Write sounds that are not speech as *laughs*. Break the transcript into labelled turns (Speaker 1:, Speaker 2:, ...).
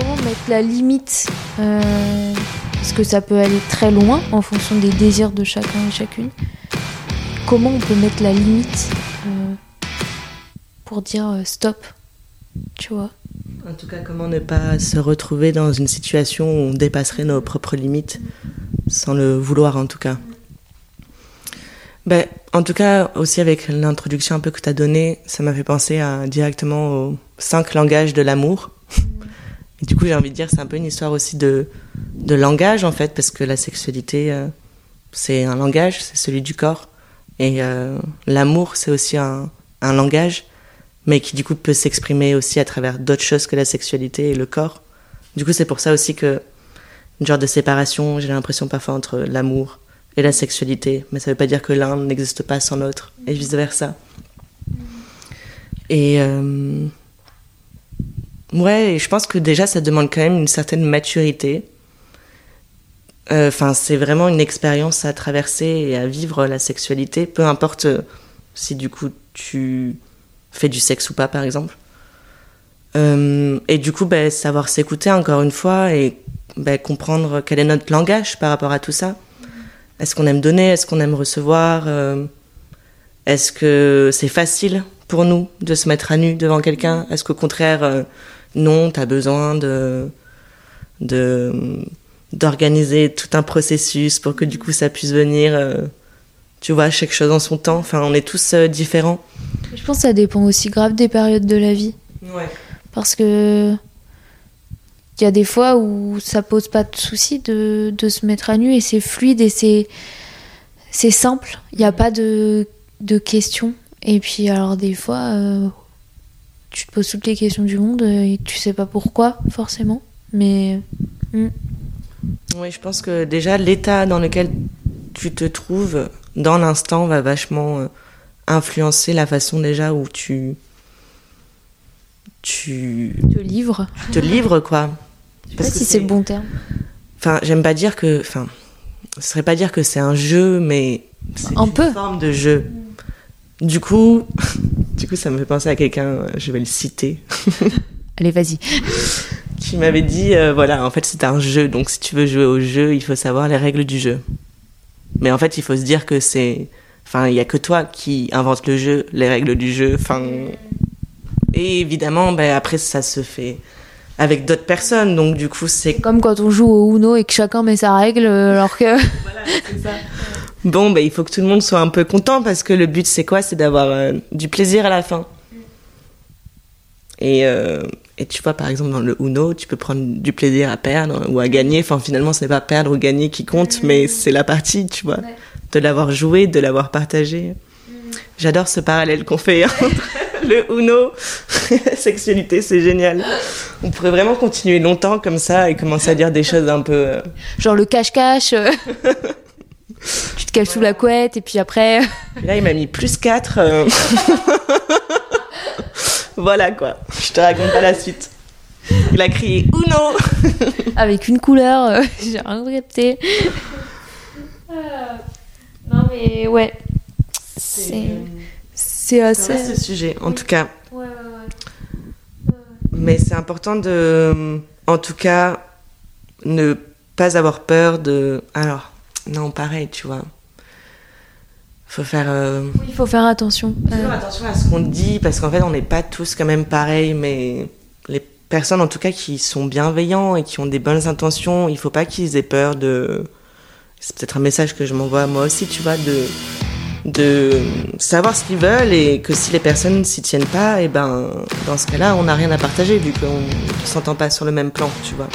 Speaker 1: comment mettre la limite euh, Parce que ça peut aller très loin en fonction des désirs de chacun et chacune. Comment on peut mettre la limite euh, pour dire euh, stop Tu vois?
Speaker 2: En tout cas, comment ne pas se retrouver dans une situation où on dépasserait nos propres limites sans le vouloir en tout cas? Ben, en tout cas, aussi avec l'introduction un peu que tu as donnée, ça m'a fait penser directement aux cinq langages de l'amour. Et du coup, j'ai envie de dire, c'est un peu une histoire aussi de, de langage, en fait, parce que la sexualité, euh, c'est un langage, c'est celui du corps. Et euh, l'amour, c'est aussi un, un langage, mais qui du coup peut s'exprimer aussi à travers d'autres choses que la sexualité et le corps. Du coup, c'est pour ça aussi que une genre de séparation, j'ai l'impression parfois entre l'amour et la sexualité, mais ça veut pas dire que l'un n'existe pas sans l'autre, et vice versa. Et euh, ouais, et je pense que déjà ça demande quand même une certaine maturité. Enfin, c'est vraiment une expérience à traverser et à vivre la sexualité, peu importe si du coup tu fais du sexe ou pas, par exemple. Euh, et du coup, ben, savoir s'écouter encore une fois et ben, comprendre quel est notre langage par rapport à tout ça. Est-ce qu'on aime donner? Est-ce qu'on aime recevoir? Euh, Est-ce que c'est facile? Pour nous de se mettre à nu devant quelqu'un? Est-ce qu'au contraire, euh, non, tu as besoin de, de d'organiser tout un processus pour que du coup ça puisse venir, euh, tu vois, chaque chose en son temps? Enfin, on est tous euh, différents.
Speaker 1: Je pense que ça dépend aussi grave des périodes de la vie.
Speaker 2: Ouais.
Speaker 1: Parce que il y a des fois où ça pose pas de souci de, de se mettre à nu et c'est fluide et c'est c'est simple. Il n'y a pas de, de questions. Et puis alors des fois, euh, tu te poses toutes les questions du monde et tu sais pas pourquoi forcément. Mais hmm.
Speaker 2: Oui, je pense que déjà l'état dans lequel tu te trouves dans l'instant va vachement euh, influencer la façon déjà où tu tu
Speaker 1: te livres.
Speaker 2: te livres quoi.
Speaker 1: Je sais pas si c'est le bon terme.
Speaker 2: Enfin, j'aime pas dire que, enfin, ce serait pas dire que c'est un jeu, mais c'est
Speaker 1: Un
Speaker 2: une
Speaker 1: peu.
Speaker 2: forme de jeu. Du coup, *laughs* du coup, ça me fait penser à quelqu'un. Je vais le citer. *laughs*
Speaker 1: Allez, vas-y.
Speaker 2: qui m'avait dit, euh, voilà, en fait, c'est un jeu. Donc, si tu veux jouer au jeu, il faut savoir les règles du jeu. Mais en fait, il faut se dire que c'est, enfin, il y a que toi qui invente le jeu, les règles du jeu. Enfin, et évidemment, ben après, ça se fait avec d'autres personnes. Donc, du coup, c'est
Speaker 1: Comme quand on joue au Uno et que chacun met sa règle, euh, alors que. *laughs*
Speaker 2: Bon, ben, il faut que tout le monde soit un peu content parce que le but, c'est quoi? C'est d'avoir euh, du plaisir à la fin. Et, euh, et tu vois, par exemple, dans le Uno, tu peux prendre du plaisir à perdre ou à gagner. Enfin, finalement, ce n'est pas perdre ou gagner qui compte, mais c'est la partie, tu vois. De l'avoir joué, de l'avoir partagé. J'adore ce parallèle qu'on fait entre *laughs* le Uno et la *laughs* sexualité, c'est génial. On pourrait vraiment continuer longtemps comme ça et commencer à dire des choses un peu. euh,
Speaker 1: Genre le cache-cache. *laughs* euh, te sous la couette et puis après. *laughs*
Speaker 2: Là, il m'a mis plus 4. *laughs* voilà quoi. Je te raconte pas la suite. Il a crié Uno *laughs*
Speaker 1: avec une couleur. euh, J'ai rien capté. non mais ouais. C'est. C'est assez.
Speaker 2: C'est ce sujet, en tout cas.
Speaker 1: Ouais, ouais, ouais.
Speaker 2: Mais c'est important de, en tout cas, ne pas avoir peur de. Alors, non, pareil, tu vois. Faut faire. euh,
Speaker 1: Oui, il faut faire attention.
Speaker 2: Toujours attention à ce qu'on dit, parce qu'en fait, on n'est pas tous quand même pareils, mais les personnes, en tout cas, qui sont bienveillants et qui ont des bonnes intentions, il faut pas qu'ils aient peur de. C'est peut-être un message que je m'envoie à moi aussi, tu vois, de de savoir ce qu'ils veulent et que si les personnes s'y tiennent pas, et ben dans ce cas-là, on n'a rien à partager vu qu'on s'entend pas sur le même plan, tu vois.